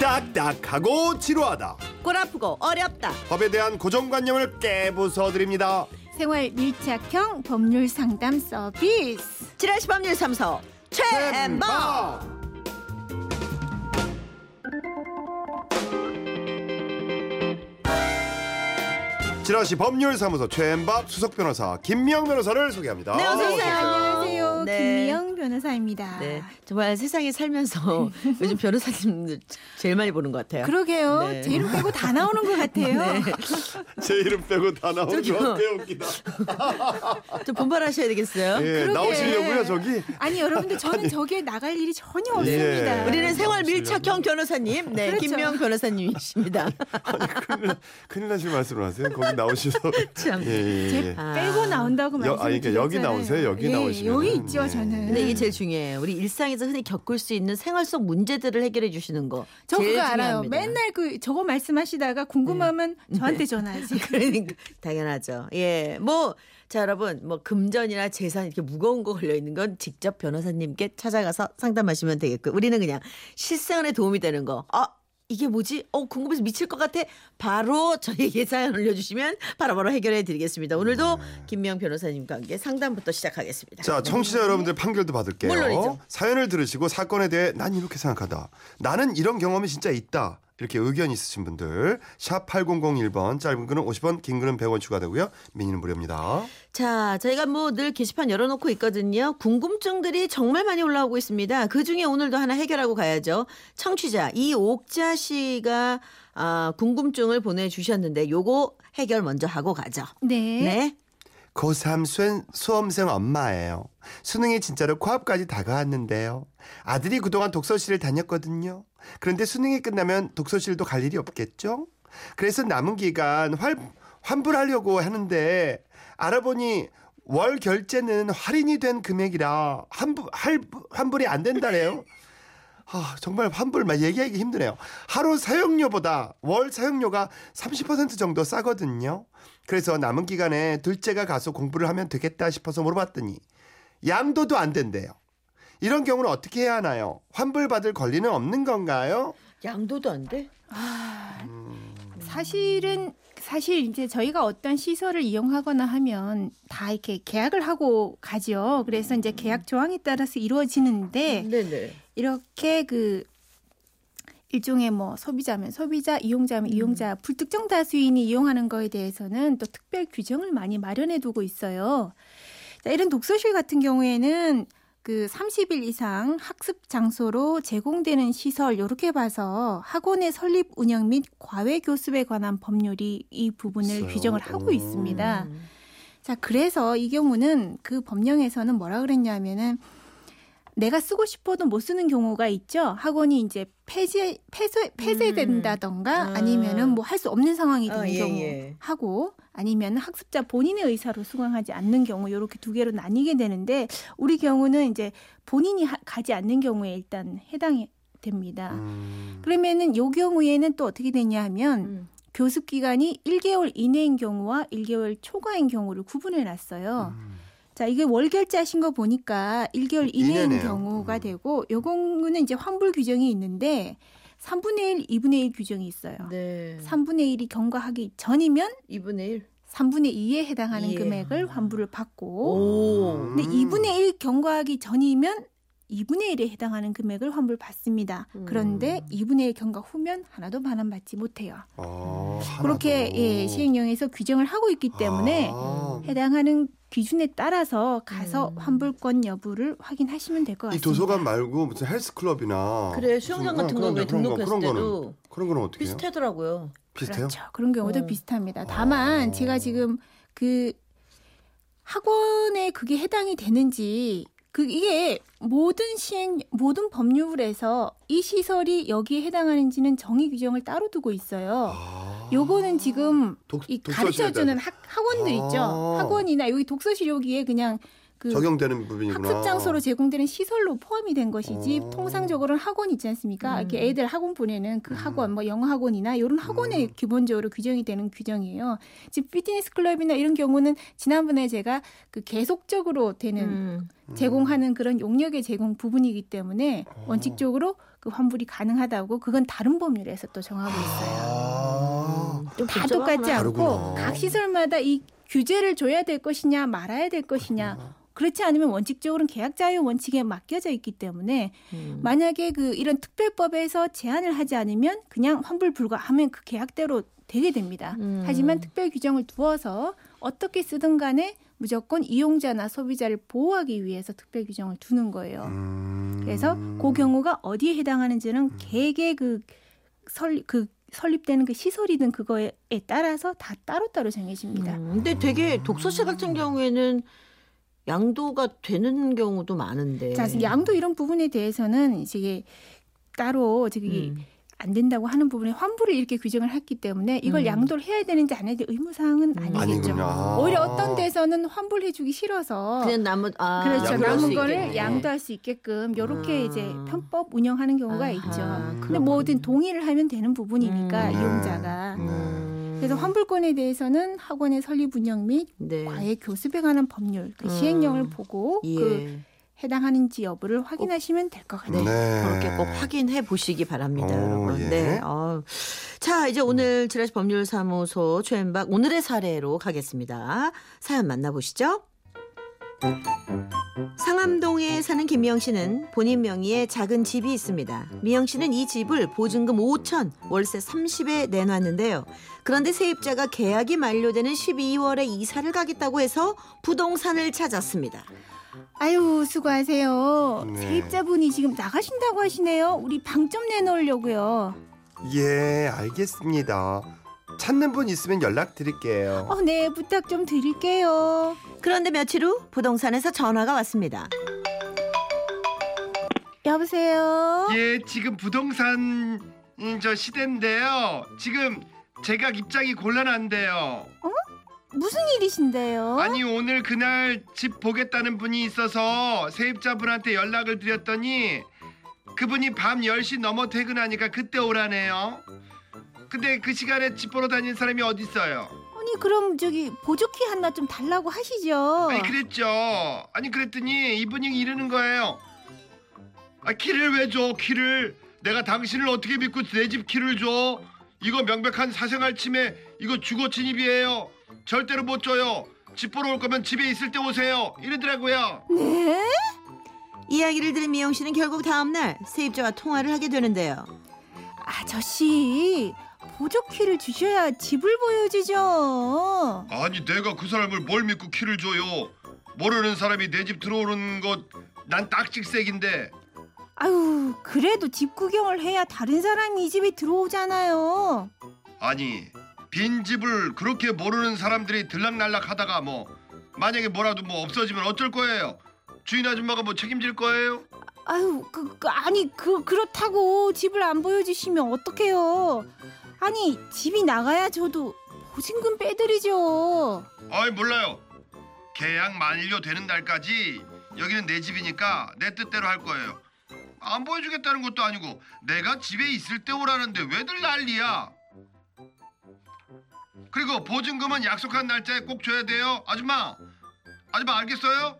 딱딱하고 지루하다. 골 아프고 어렵다. 법에 대한 고정관념을 깨부숴 드립니다. 생활 밀착형 법률 상담 서비스. 지라시 법률 사무소 최엠버. 지라시 법률사무소 최엠박 수석 변호사 김미영 변호사를 소개합니다. 네, 어서 오세요. 안녕하세요. 네. 김미영 변호사입니다. 네, 정말 세상에 살면서 요즘 변호사님들 제일 많이 보는 것 같아요. 그러게요. 네. 제 이름 빼고 다 나오는 것 같아요. 네. 제 이름 빼고 다 나오는 저기요. 것 같아요. 웃기다. 좀 분발하셔야 되겠어요. 예, 그러게. 나오시려고요, 저기? 아니 여러분들 저는 저기에 나갈 일이 전혀 없습니다. 예. 우리는 생활. 밀착형 변호사님, 네, 그렇죠. 김명 변호사님이십니다. 큰일, 나- 큰일 나실 말씀을 하세요. 거기 나오시서. 참. 예, 예, 제 예. 아. 빼고 나온다고 여- 말씀드렸잖아요. 아니, 그러니까 여기 나오세요. 여기 예, 나오시면은. 여기 있죠 네. 저는. 근데 이게 제일 중요해요. 우리 일상에서 흔히 겪을 수 있는 생활 속 문제들을 해결해 주시는 거. 저 그거 알아요. 중요합니다. 맨날 그 저거 말씀하시다가 궁금하면 저한테 전화하지. 그러니까 당연하죠. 예, 뭐. 자 여러분 뭐 금전이나 재산 이렇게 무거운 거 걸려 있는 건 직접 변호사님께 찾아가서 상담하시면 되겠고 우리는 그냥 실생활에 도움이 되는 거. 아 이게 뭐지? 어 궁금해서 미칠 것 같아. 바로 저희에게 사연 올려주시면 바로바로 해결해 드리겠습니다. 오늘도 네. 김명 변호사님과 함께 상담부터 시작하겠습니다. 자, 청취자 여러분들 판결도 받을게요. 물론이죠. 사연을 들으시고 사건에 대해 난 이렇게 생각하다. 나는 이런 경험이 진짜 있다. 이렇게 의견 있으신 분들 샵 8001번 짧은 글은 50원 긴 글은 100원 추가되고요. 미니는 무료입니다. 자, 저희가 뭐 늘 게시판 열어놓고 있거든요. 궁금증들이 정말 많이 올라오고 있습니다. 그 중에 오늘도 하나 해결하고 가야죠. 청취자 이옥자 씨가 아, 궁금증을 보내주셨는데 요거 해결 먼저 하고 가죠. 네. 네. 고3 수험, 수험생 엄마예요. 수능이 진짜로 코앞까지 다가왔는데요. 아들이 그동안 독서실을 다녔거든요. 그런데 수능이 끝나면 독서실도 갈 일이 없겠죠? 그래서 남은 기간 활, 환불하려고 하는데 알아보니 월 결제는 할인이 된 금액이라 환불, 할, 환불이 안 된다네요. 아, 정말 환불 막 얘기하기 힘드네요. 하루 사용료보다 월 사용료가 30% 정도 싸거든요. 그래서 남은 기간에 둘째가 가서 공부를 하면 되겠다 싶어서 물어봤더니 양도도 안 된대요. 이런 경우는 어떻게 해야 하나요? 환불 받을 권리는 없는 건가요? 양도도 안 돼? 사실은 사실 이제 저희가 어떤 시설을 이용하거나 하면 다 이렇게 계약을 하고 가죠. 그래서 이제 계약 조항에 따라서 이루어지는데 네네. 이렇게 그 일종의 뭐 소비자면 소비자, 이용자면 이용자, 불특정 다수인이 이용하는 거에 대해서는 또 특별 규정을 많이 마련해 두고 있어요. 자, 이런 독서실 같은 경우에는 그 30일 이상 학습 장소로 제공되는 시설 요렇게 봐서 학원의 설립 운영 및 과외 교습에 관한 법률이 이 부분을 있어요? 규정을 하고 오. 있습니다. 자, 그래서 이 경우는 그 법령에서는 뭐라 그랬냐면은 내가 쓰고 싶어도 못 쓰는 경우가 있죠. 학원이 이제 폐지 폐쇄 폐쇄된다던가 음. 아니면은 뭐 할 수 없는 상황이 되는 아, 예, 경우 예. 하고 아니면 학습자 본인의 의사로 수강하지 않는 경우 이렇게 두 개로 나뉘게 되는데 우리 경우는 이제 본인이 하- 가지 않는 경우에 일단 해당이 됩니다. 음, 그러면은 요 경우에는 또 어떻게 되냐 하면 음. 교습 기간이 1개월 이내인 경우와 1개월 초과인 경우를 구분해 놨어요. 음. 자, 이게 월 결제하신 거 보니까 1개월 이내인 이내네요. 경우가 음. 되고 요 경우는 이제 환불 규정이 있는데 3분의 1, 2분의 1 규정이 있어요. 네. 3분의 1이 경과하기 전이면 2분의 1. 3분의 2에 해당하는 예. 금액을 환불을 받고 오. 근데 2분의 1 경과하기 전이면 2분의 1에 해당하는 금액을 환불 받습니다. 음. 그런데 2분의 1 경과 후면 하나도 반환받지 못해요. 아, 그렇게 하나도. 예, 시행령에서 규정을 하고 있기 때문에 아, 해당하는 기준에 따라서 가서 음. 환불권 여부를 확인하시면 될것이 같습니다. 도서관 말고 무슨 헬스클럽이나 그래 수영장 같은 거, 거, 등록했을 그런 거는 때도 그런 거는 어떻게? 비슷하더라고요. 비슷해요? 그렇죠. 그런 경우도 어. 비슷합니다. 다만 어. 제가 지금 그 학원에 그게 해당이 되는지 그 이게 모든 시행 모든 법률에서 이 시설이 여기에 해당하는지는 정의 규정을 따로 두고 있어요. 아. 요거는 지금 독- 이 가르쳐 주는 따라- 학, 학원들 있죠. 아. 학원이나 여기 독서실 여기에 그냥 그 적용되는 부분이구나. 학습 장소로 제공되는 시설로 포함이 된 것이지 어. 통상적으로는 학원 있지 않습니까? 음. 이렇게 애들 학원 보내는 그 음. 학원 뭐 영어 학원이나 이런 학원에 음. 기본적으로 규정이 되는 규정이에요. 지금 피트니스 클럽이나 이런 경우는 지난번에 제가 그 계속적으로 되는 음. 제공하는 그런 용역의 제공 부분이기 때문에 어. 원칙적으로 그 환불이 가능하다고 그건 다른 법률에서 또 정하고 있어요. 아. 좀 다. 똑같지 않고 다르구나. 각 시설마다 이 규제를 줘야 될 것이냐 말아야 될 것이냐 그렇지 않으면 원칙적으로는 계약 자유 원칙에 맡겨져 있기 때문에 음. 만약에 그 이런 특별법에서 제한을 하지 않으면 그냥 환불 불가하면 그 계약대로 되게 됩니다. 음. 하지만 특별 규정을 두어서 어떻게 쓰든 간에 무조건 이용자나 소비자를 보호하기 위해서 특별 규정을 두는 거예요. 음. 그래서 그 경우가 어디에 해당하는지는 개개 그 설립 그 설립되는 그 시설이든 그거에 따라서 다 따로따로 정해집니다. 음, 근데 되게 독서실 같은 경우에는 양도가 되는 경우도 많은데. 자, 양도 이런 부분에 대해서는 이제 따로 저기 음. 안 된다고 하는 부분에 환불을 이렇게 규정을 했기 때문에 이걸 음. 양도를 해야 되는지 안 해야 되는지 의무사항은 음. 아니겠죠. 아니군요. 오히려 어떤 데서는 환불해주기 싫어서 그냥 남은 아, 그렇죠. 남은 수 거를 있겠네. 양도할 수 있게끔 요렇게 아. 이제 편법 운영하는 경우가 아하, 있죠. 음. 근데 뭐든 동의를 하면 되는 부분이니까 음. 이용자가. 음. 그래서 환불권에 대해서는 학원의 설립 운영 및 네. 과외 교습에 관한 법률 그 음. 시행령을 보고 예. 그 해당하는지 여부를 확인하시면 될 것 같아요. 네. 그렇게 꼭 확인해 보시기 바랍니다, 오, 여러분. 예. 네. 어. 자, 이제 오늘 지라시 법률사무소 최은박 오늘의 사례로 가겠습니다. 사연 만나보시죠. 상암동에 사는 김미영 씨는 본인 명의의 작은 집이 있습니다. 미영 씨는 이 집을 보증금 5천, 월세 30에 내놨는데요. 그런데 세입자가 계약이 만료되는 12월에 이사를 가겠다고 해서 부동산을 찾았습니다. 아유 수고하세요. 네. 세입자분이 지금 나가신다고 하시네요. 우리 방 좀 내놓으려고요. 예, 알겠습니다. 찾는 분 있으면 연락드릴게요. 어, 네 부탁 좀 드릴게요. 그런데 며칠 후 부동산에서 전화가 왔습니다. 여보세요. 예, 지금 부동산 음, 저 시대인데요. 지금 제가 입장이 곤란한데요. 무슨 일이신데요? 아니 오늘 그날 집 보겠다는 분이 있어서 세입자분한테 연락을 드렸더니 그분이 밤 10시 넘어 퇴근하니까 그때 오라네요. 근데 그 시간에 집 보러 다니는 사람이 어디 있어요? 아니 그럼 저기 보조키 하나 좀 달라고 하시죠. 아니 그랬죠. 아니 그랬더니 이분이 이러는 거예요. 아 키를 왜 줘? 키를 내가 당신을 어떻게 믿고 내 집 키를 줘? 이거 명백한 사생활 침해. 이거 주거 침입이에요. 절대로 못 줘요. 집 보러 올 거면 집에 있을 때 오세요. 이러더라고요. 네? 이야기를 들은 미영 씨는 결국 다음 날 세입자와 통화를 하게 되는데요. 아저씨 보조 키를 주셔야 집을 보여주죠. 아니 내가 그 사람을 뭘 믿고 키를 줘요? 모르는 사람이 내 집 들어오는 것 난 딱직색인데 아유 그래도 집 구경을 해야 다른 사람이 이 집에 들어오잖아요. 아니 빈 집을 그렇게 모르는 사람들이 들락날락 하다가 뭐 만약에 뭐라도 뭐 없어지면 어쩔 거예요? 주인 아줌마가 뭐 책임질 거예요? 아유 그, 그 아니 그 그렇다고 집을 안 보여주시면 어떡해요? 아니 집이 나가야 저도 보증금 빼드리죠. 아이 몰라요. 계약 만료 되는 날까지 여기는 내 집이니까 내 뜻대로 할 거예요. 안 보여주겠다는 것도 아니고 내가 집에 있을 때 오라는데 왜들 난리야? 그리고 보증금은 약속한 날짜에 꼭 줘야 돼요, 아줌마. 아줌마 알겠어요?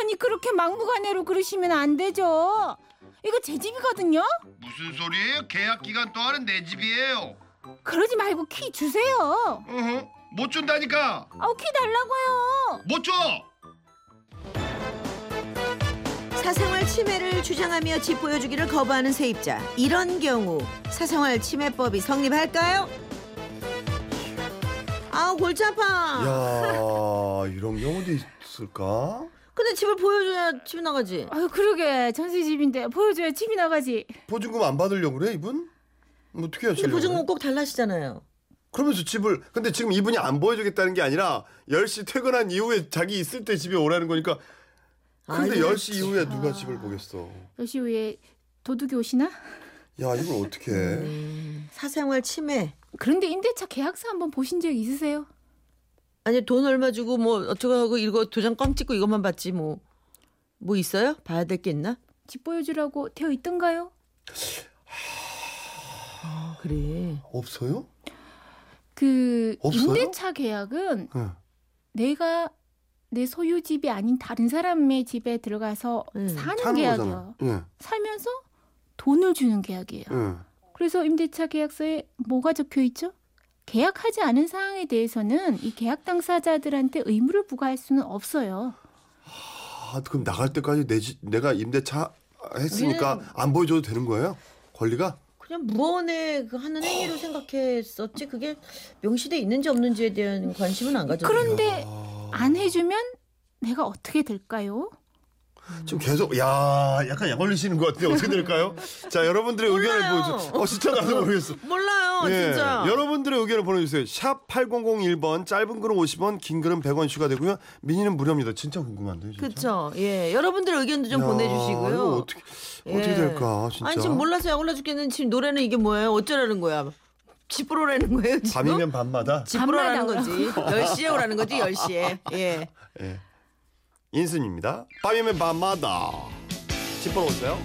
아니 그렇게 막무가내로 그러시면 안 되죠. 이거 제 집이거든요. 무슨 소리예요? 계약 기간 동안은 내 집이에요. 그러지 말고 키 주세요. 어허, 못 준다니까. 아우 키 달라고요. 못 줘. 사생활 침해를 주장하며 집 보여주기를 거부하는 세입자. 이런 경우 사생활 침해법이 성립할까요? 아우 골치 아파. 야, 이런 경우도 있을까? 근데 집을 보여줘야 집 나가지. 아유 그러게 전세 집인데 보여줘야 집이 나가지. 보증금 안 받으려고 그래 이분? 뭐 어떻게 하시려고? 근데 보증금 그래? 꼭 달라시잖아요. 그러면서 집을 근데 지금 이분이 안 보여주겠다는 게 아니라 10시 퇴근한 이후에 자기 있을 때 집에 오라는 거니까 근데 아이고, 10시 이후에 누가 집을 보겠어? 여시 후에 도둑이 오시나? 야 이걸 어떻게 해? 음, 사생활 침해. 그런데 임대차 계약서 한번 보신 적 있으세요? 아니 돈 얼마 주고 뭐 어쩌고 하고 이거 도장 꽝 찍고 이것만 받지 뭐. 뭐 있어요? 봐야 될 게 있나? 집 보여주라고 되어 있던가요? 아, 그래. 없어요? 그 없어요? 임대차 계약은 네. 내가 내 소유 집이 아닌 다른 사람의 집에 들어가서 음, 사는 사는 계약이요. 예. 살면서 돈을 주는 계약이에요. 예. 그래서 임대차 계약서에 뭐가 적혀 있죠? 계약하지 않은 사항에 대해서는 이 계약 당사자들한테 의무를 부과할 수는 없어요. 아, 그럼 나갈 때까지 내 집, 내가 임대차 했으니까 안 보여줘도 되는 거예요? 권리가? 그냥 무언에 그 하는 행위로 생각했었지 그게 명시돼 있는지 없는지에 대한 관심은 안 가졌어요. 그런데 아, 안 해주면 내가 어떻게 될까요? 지금 계속 야 약간 약 올리시는 것 같은데 어떻게 될까요? 자 여러분들의 의견을 몰라요. 보여주세요. 어 진짜 나도 모르겠어. 몰라요, 예, 진짜. 여러분들의 의견을 보내주세요. 샵 8001번 짧은 글은 50원 긴 글은 100원 추가되고요. 미니는 무료입니다. 진짜 궁금한데요. 진짜. 그렇죠. 예, 여러분들의 의견도 좀 야, 보내주시고요. 이거 어떻게 어떻게 예. 될까 진짜. 아니 지금 몰라서 약 올라 죽겠는 지금 노래는 이게 뭐예요? 어쩌라는 거야? 집으로라는 거예요 지금? 밤이면 밤마다. 집으로라는 거지. 10시에 오라는 거지 10시에. 예. 예. 인순입니다. 밤이면 밤마다. 집보러 오세요.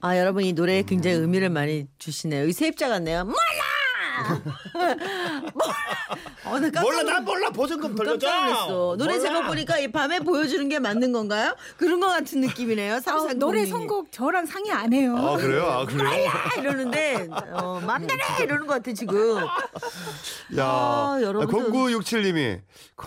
아 여러분 이 노래에 굉장히 의미를 많이 주시네요. 이 세입자 같네요. 몰라. 몰라. 어, 나 깜짝 몰라 놀- 난 몰라 보증금 돌려줘. 노래. 제목 보니까 이 밤에 보여주는 게 맞는 건가요? 그런 것 같은 느낌이네요. 아, 3306 노래. 선곡 저랑 상의 안 해요. 아 그래요? 아 그래요? 아, 이러는데 어, 맘대로 해 이러는 것 같아 지금. 야, 아, 여러분들. 0967님이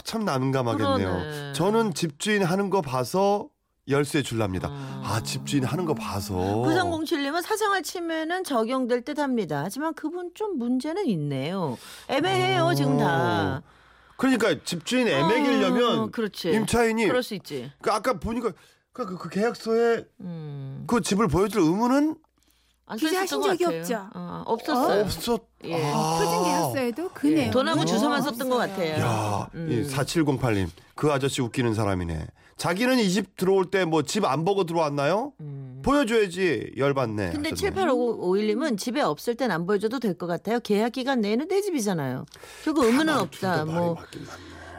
참 난감하겠네요. 그러네. 저는 집주인 하는 거 봐서 열쇠 줄랍니다. 아, 집주인 하는 거 봐서. 9307님은 사생활 침해는 적용될 듯 합니다. 하지만 그분 좀 문제는 있네요. 애매해요, 지금 다. 그러니까 집주인 애매기려면 어, 그렇지. 임차인이 그럴 수 있지. 그 아까 보니까 그, 그, 그 계약서에 음. 그 집을 보여줄 의무는 안 기재하신 적이 같아요. 없죠? 어, 없었어요. 없었. 예. 아. 표준 계약서에도 그 예. 내용. 돈하고 어. 주소만 썼던 것 같아요. 야, 음. 이 4708님. 그 아저씨 웃기는 사람이네. 자기는 이 집 들어올 때 뭐 집 안 보고 들어왔나요? 보여줘야지 열받네. 근데 하셨네. 7851님은 집에 없을 땐 안 보여줘도 될 것 같아요. 계약 기간 내에는 내 집이잖아요. 결국 의무는 둘 없다. 뭐.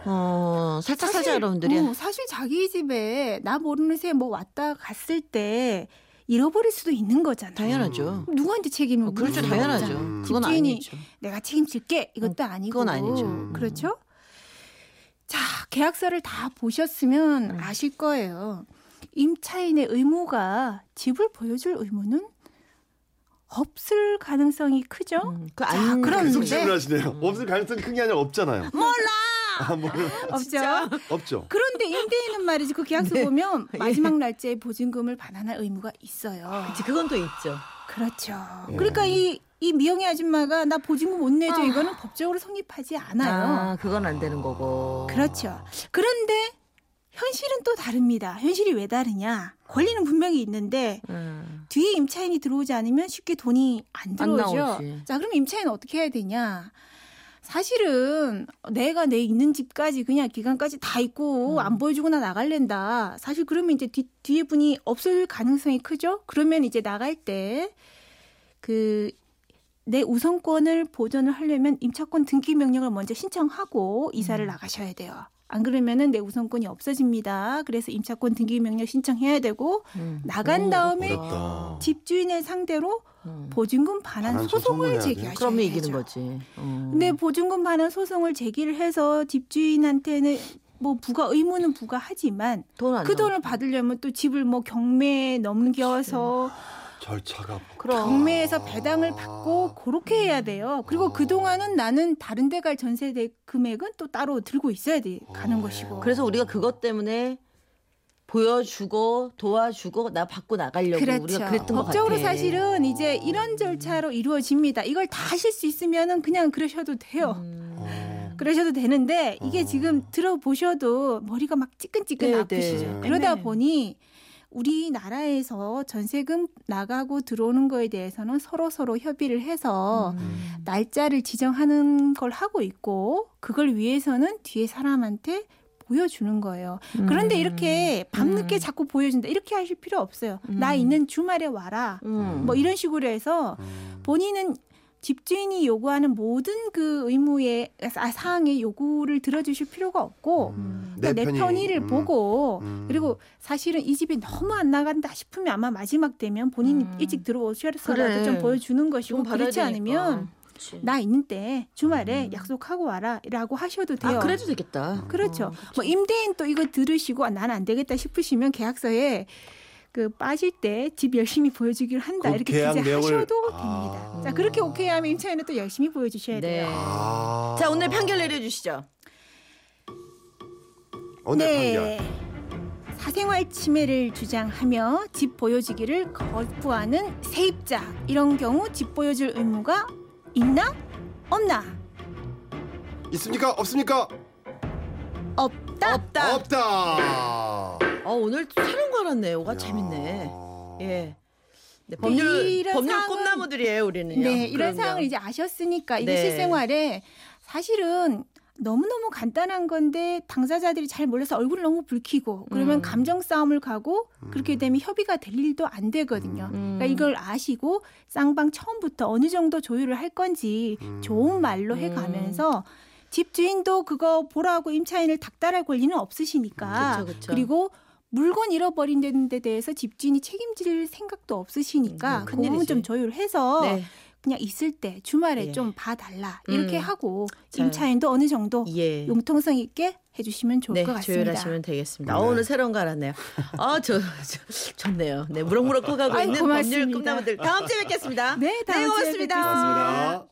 어, 살짝 살짝 여러분들이. 어, 사실 자기 집에 나 모르는 새 뭐 왔다 갔을 때 잃어버릴 수도 있는 거잖아요. 당연하죠. 누구한테 책임을 어, 그렇죠. 당연하죠. 음. 그건 집주인이 아니죠. 내가 책임질게 이것도 아니고 그건 아니죠. 음. 그렇죠? 자 계약서를 다 보셨으면 음. 아실 거예요. 임차인의 의무가 집을 보여줄 의무는 없을 가능성이 크죠. 음, 그 자, 안, 그럼 계속 네. 질문하시네요. 없을 가능성이 큰 게 아니라 없잖아요. 몰라! 아, 뭐, 없죠. 없죠. 그런데 임대인은 말이지 그 계약서 네. 보면 마지막 날짜에 보증금을 반환할 의무가 있어요. 그치, 그건 또 있죠. 그렇죠. 예. 그러니까 이, 이 미영애 아줌마가 나 보증금 못 내줘 아. 이거는 법적으로 성립하지 않아요. 아, 그건 안 되는 거고. 그렇죠. 그런데 현실은 또 다릅니다. 현실이 왜 다르냐? 권리는 분명히 있는데 음. 뒤에 임차인이 들어오지 않으면 쉽게 돈이 안안 들어오죠. 나오지. 자, 그럼 임차인은 어떻게 해야 되냐? 사실은 내가 내 있는 집까지 그냥 기간까지 다 있고 음. 안 보여주거나 나갈랜다. 사실 그러면 이제 뒤, 뒤에 분이 없을 가능성이 크죠. 그러면 이제 나갈 때 그 내 우선권을 보전을 하려면 임차권 등기 명령을 먼저 신청하고 이사를 음. 나가셔야 돼요. 안 그러면은 내 우선권이 없어집니다. 그래서 임차권 등기 명령 신청해야 되고 음. 나간 오, 다음에 어렵다. 집주인을 상대로 음. 보증금 반환 반환 소송을? 제기하셔야 그러면. 이기는 거지. 어. 근데 보증금 반환 소송을 제기를 해서 집주인한테는 뭐 부가 의무는 부과하지만 돈안 그 돈을 받으려면 또 집을 뭐 경매에 넘겨서 절차가 그럼. 경매에서 배당을 받고 그렇게 해야 돼요. 그리고 그 동안은 나는 다른 데 갈 전세 대 금액은 또 따로 들고 있어야 돼 가는 것이고. 그래서 우리가 그것 때문에 보여주고 도와주고 나 받고 나가려고 그렇죠. 우리가 그랬던 것 같아. 법적으로 사실은 이제 이런 절차로 이루어집니다. 이걸 다 하실 수 있으면은 그냥 그러셔도 돼요. 음. 어. 그러셔도 되는데 이게 어. 지금 들어보셔도 머리가 막 찌끈찌끈 네, 아프시죠. 네. 그러다 네. 보니 우리나라에서 전세금 나가고 들어오는 거에 대해서는 서로 서로 협의를 해서 음. 날짜를 지정하는 걸 하고 있고 그걸 위해서는 뒤에 사람한테 보여주는 거예요. 그런데 이렇게 밤늦게 음. 자꾸 보여준다 이렇게 하실 필요 없어요. 나 있는 주말에 와라. 음. 뭐 이런 식으로 해서 본인은 집주인이 요구하는 모든 그 의무의 아, 사항의 요구를 들어주실 필요가 없고 음, 그러니까 내 편이, 편의를 음, 보고 음. 그리고 사실은 이 집이 너무 안 나간다 싶으면 아마 마지막 되면 본인이 음. 일찍 들어오셔서라도 그래. 좀 보여주는 좀 것이고 그렇지 되니까. 않으면 그치. 나 있는 때 주말에 약속하고 와라라고 하셔도 돼요. 아 그래도 되겠다. 그렇죠. 어, 뭐 임대인 또 이거 들으시고 아, 난안 되겠다 싶으시면 계약서에 그 빠질 때 집 열심히 보여주기를 한다 그 이렇게 계약 내용을- 기재하셔도 아. 됩니다. 자 그렇게 오케이 하면 임차인은 또 열심히 보여주셔야 네. 돼요. 아. 자 오늘 판결 내려주시죠. 오늘 네. 판결. 사생활 침해를 주장하며 집 보여주기를 거부하는 세입자 이런 경우 집 보여줄 의무가 있나 없나 있습니까? 없습니까? 없다. 없다. 없다. 어 오늘 새로운 거 알았네요. 가 재밌네. 예. 네, 법률 이런 법률 사항은- 꽃나무들이에요 우리는요. 네, 이런 그럼요. 상황을 이제 아셨으니까 이게 네. 실생활에 사실은 너무너무 간단한 건데 당사자들이 잘 몰라서 얼굴을 너무 붉히고 그러면 음. 감정 싸움을 가고 그렇게 되면 협의가 될 일도 안 되거든요. 음. 그러니까 이걸 아시고 쌍방 처음부터 어느 정도 조율을 할 건지 음. 좋은 말로 해 가면서 집 주인도 그거 보라고 임차인을 닥달할 권리는 없으시니까 음, 그쵸, 그쵸. 리고 물건 잃어버린 데 대해서 집주인이 책임질 생각도 없으시니까 음, 그 부분. 좀 조율해서 네. 그냥 있을 때 주말에 예. 좀 봐달라 이렇게 음. 하고 자. 임차인도 어느 정도 예. 융통성 있게 해주시면 좋을 네, 것 같습니다. 조율하시면 되겠습니다. 어, 네. 오늘 새로운 거 알았네요. 아, 저, 저 좋네요. 네, 무럭무럭 커가고 아이, 있는. 법률 꿈나무들 다음 주에 뵙겠습니다. 네, 다음 주에 고맙습니다. 뵙겠습니다. 고맙습니다.